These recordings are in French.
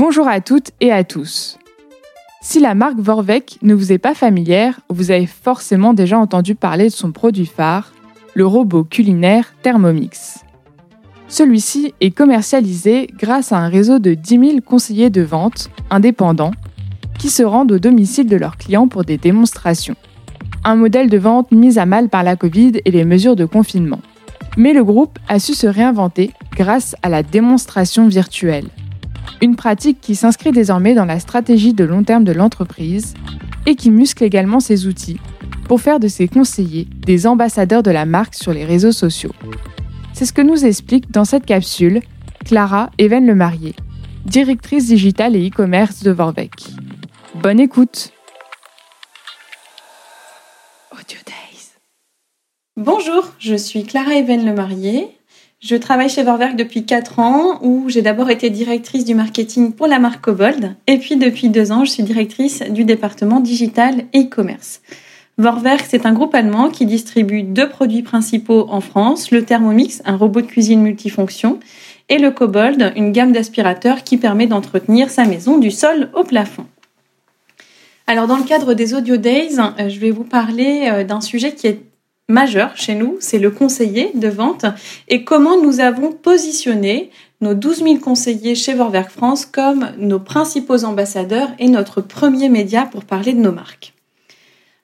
Bonjour à toutes et à tous. Si la marque Vorvec ne vous est pas familière, vous avez forcément déjà entendu parler de son produit phare, le robot culinaire Thermomix. Celui-ci est commercialisé grâce à un réseau de 10 000 conseillers de vente indépendants qui se rendent au domicile de leurs clients pour des démonstrations. Un modèle de vente mis à mal par la Covid et les mesures de confinement. Mais le groupe a su se réinventer grâce à la démonstration virtuelle. Une pratique qui s'inscrit désormais dans la stratégie de long terme de l'entreprise et qui muscle également ses outils pour faire de ses conseillers des ambassadeurs de la marque sur les réseaux sociaux. C'est ce que nous explique dans cette capsule Clara Even Le Marié, directrice digitale et e-commerce de Vorvec. Bonne écoute. Bonjour, je suis Clara Even Le Marié. Je travaille chez Vorwerk depuis 4 ans où j'ai d'abord été directrice du marketing pour la marque Cobold et puis depuis 2 ans je suis directrice du département digital et e-commerce. Vorwerk c'est un groupe allemand qui distribue deux produits principaux en France, le Thermomix, un robot de cuisine multifonction, et le Cobold, une gamme d'aspirateurs qui permet d'entretenir sa maison du sol au plafond. Alors dans le cadre des Audio Days, euh, je vais vous parler euh, d'un sujet qui est majeur chez nous, c'est le conseiller de vente et comment nous avons positionné nos 12 000 conseillers chez Vorwerk France comme nos principaux ambassadeurs et notre premier média pour parler de nos marques.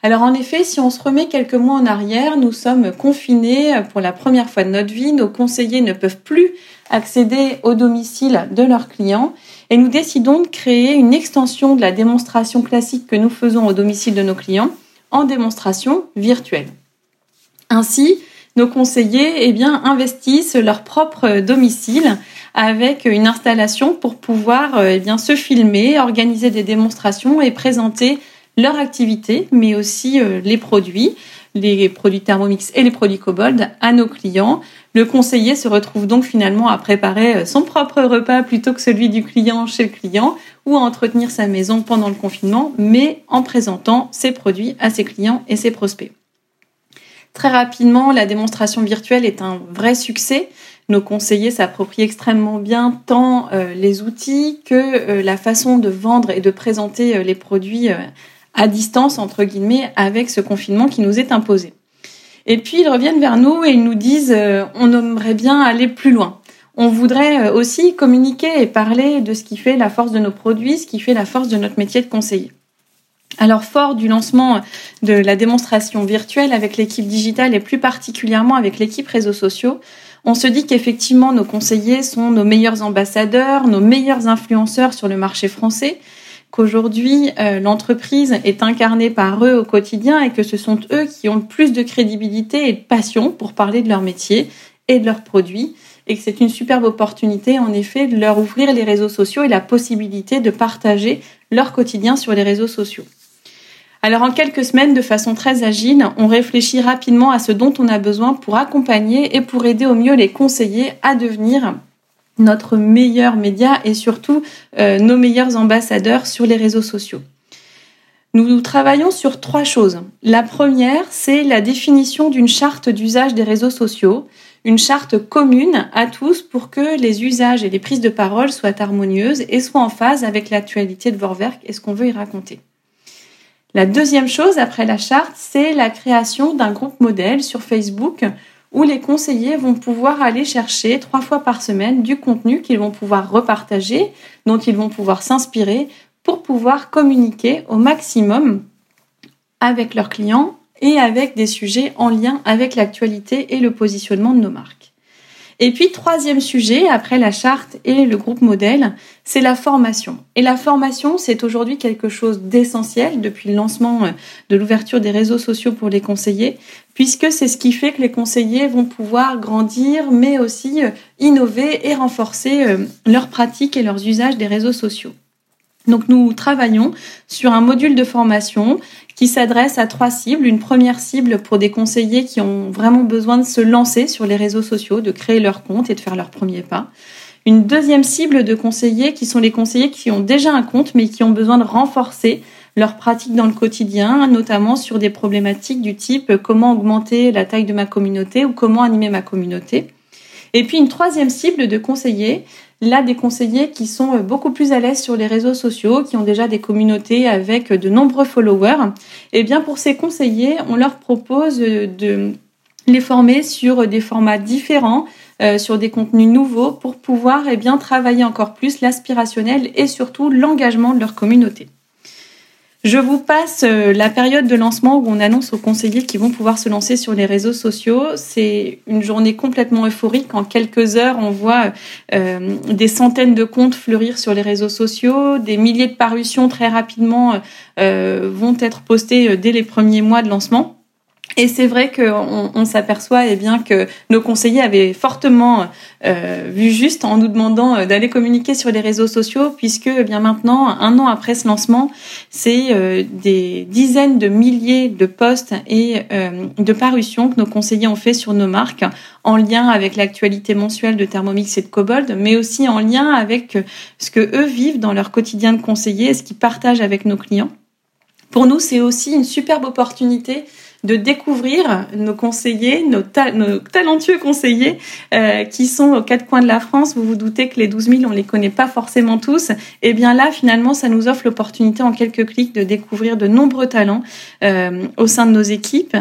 Alors en effet, si on se remet quelques mois en arrière, nous sommes confinés pour la première fois de notre vie, nos conseillers ne peuvent plus accéder au domicile de leurs clients et nous décidons de créer une extension de la démonstration classique que nous faisons au domicile de nos clients en démonstration virtuelle. Ainsi, nos conseillers eh bien, investissent leur propre domicile avec une installation pour pouvoir eh bien, se filmer, organiser des démonstrations et présenter leur activité, mais aussi euh, les produits, les produits Thermomix et les produits Cobold à nos clients. Le conseiller se retrouve donc finalement à préparer euh, son propre repas plutôt que celui du client chez le client ou à entretenir sa maison pendant le confinement, mais en présentant ses produits à ses clients et ses prospects. Très rapidement, la démonstration virtuelle est un vrai succès. Nos conseillers s'approprient extrêmement bien tant euh, les outils que euh, la façon de vendre et de présenter euh, les produits à distance, entre guillemets, avec ce confinement qui nous est imposé. Et puis, ils reviennent vers nous et ils nous disent, on aimerait bien aller plus loin. On voudrait aussi communiquer et parler de ce qui fait la force de nos produits, ce qui fait la force de notre métier de conseiller. Alors fort du lancement de la démonstration virtuelle avec l'équipe digitale et plus particulièrement avec l'équipe réseaux sociaux, on se dit qu'effectivement nos conseillers sont nos meilleurs ambassadeurs, nos meilleurs influenceurs sur le marché français, qu'aujourd'hui euh, l'entreprise est incarnée par eux au quotidien et que ce sont eux qui ont le plus de crédibilité et de passion pour parler de leur métier et de leurs produits et que c'est une superbe opportunité en effet de leur ouvrir les réseaux sociaux et la possibilité de partager leur quotidien sur les réseaux sociaux. Alors en quelques semaines, de façon très agile, on réfléchit rapidement à ce dont on a besoin pour accompagner et pour aider au mieux les conseillers à devenir notre meilleur média et surtout euh, nos meilleurs ambassadeurs sur les réseaux sociaux. Nous travaillons sur trois choses. La première, c'est la définition d'une charte d'usage des réseaux sociaux, une charte commune à tous pour que les usages et les prises de parole soient harmonieuses et soient en phase avec l'actualité de Vorwerk et ce qu'on veut y raconter. La deuxième chose après la charte, c'est la création d'un groupe modèle sur Facebook où les conseillers vont pouvoir aller chercher trois fois par semaine du contenu qu'ils vont pouvoir repartager, dont ils vont pouvoir s'inspirer pour pouvoir communiquer au maximum avec leurs clients et avec des sujets en lien avec l'actualité et le positionnement de nos marques. Et puis, troisième sujet, après la charte et le groupe modèle, c'est la formation. Et la formation, c'est aujourd'hui quelque chose d'essentiel depuis le lancement euh, de l'ouverture des réseaux sociaux pour les conseillers, puisque c'est ce qui fait que les conseillers vont pouvoir grandir, mais aussi euh, innover et renforcer euh, leurs pratiques et leurs usages des réseaux sociaux. Donc nous travaillons sur un module de formation qui s'adresse à trois cibles. Une première cible pour des conseillers qui ont vraiment besoin de se lancer sur les réseaux sociaux, de créer leur compte et de faire leur premier pas. Une deuxième cible de conseillers qui sont les conseillers qui ont déjà un compte mais qui ont besoin de renforcer leurs pratiques dans le quotidien, notamment sur des problématiques du type comment augmenter la taille de ma communauté ou comment animer ma communauté. Et puis une troisième cible de conseillers là des conseillers qui sont beaucoup plus à l'aise sur les réseaux sociaux, qui ont déjà des communautés avec de nombreux followers. Et eh bien pour ces conseillers, on leur propose de les former sur des formats différents, euh, sur des contenus nouveaux pour pouvoir eh travailler encore plus l'aspirationnel et surtout l'engagement de leur communauté. Je vous passe euh, la période de lancement où on annonce aux conseillers qui vont pouvoir se lancer sur les réseaux sociaux. C'est une journée complètement euphorique. En quelques heures, on voit euh, des centaines de comptes fleurir sur les réseaux sociaux. Des milliers de parutions très rapidement vont être postées dès les premiers mois de lancement. Et c'est vrai qu'on on, s'aperçoit eh bien que nos conseillers avaient fortement euh, vu juste en nous demandant euh, d'aller communiquer sur les réseaux sociaux, puisque eh bien maintenant, un an après ce lancement, c'est euh, des dizaines de milliers de posts et de parutions que nos conseillers ont fait sur nos marques, en lien avec l'actualité mensuelle de Thermomix et de Cobold, mais aussi en lien avec ce que eux vivent dans leur quotidien de conseiller et ce qu'ils partagent avec nos clients. Pour nous, c'est aussi une superbe opportunité de découvrir nos conseillers, nos, talentueux conseillers euh, qui sont aux quatre coins de la France. Vous vous doutez que les 12 000, on les connaît pas forcément tous. Et eh bien là, finalement, ça nous offre l'opportunité en quelques clics de découvrir de nombreux talents euh, au sein de nos équipes.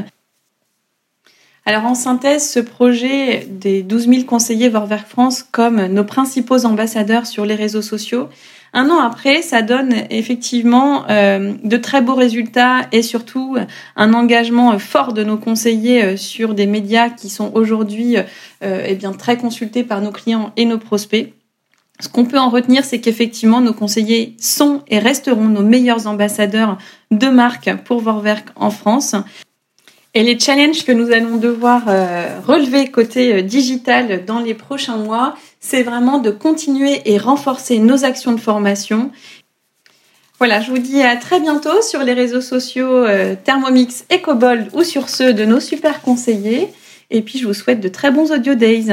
Alors en synthèse, ce projet des 12 000 conseillers Vorwerk France comme nos principaux ambassadeurs sur les réseaux sociaux, un an après, ça donne effectivement euh, de très beaux résultats et surtout un engagement fort de nos conseillers euh, sur des médias qui sont aujourd'hui euh, eh très consultés par nos clients et nos prospects. Ce qu'on peut en retenir, c'est qu'effectivement, nos conseillers sont et resteront nos meilleurs ambassadeurs de marque pour Vorwerk en France. Et les challenges que nous allons devoir relever côté digital dans les prochains mois, c'est vraiment de continuer et renforcer nos actions de formation. Voilà, je vous dis à très bientôt sur les réseaux sociaux euh, Thermomix et Cobold ou sur ceux de nos super conseillers. Et puis je vous souhaite de très bons Audio Days.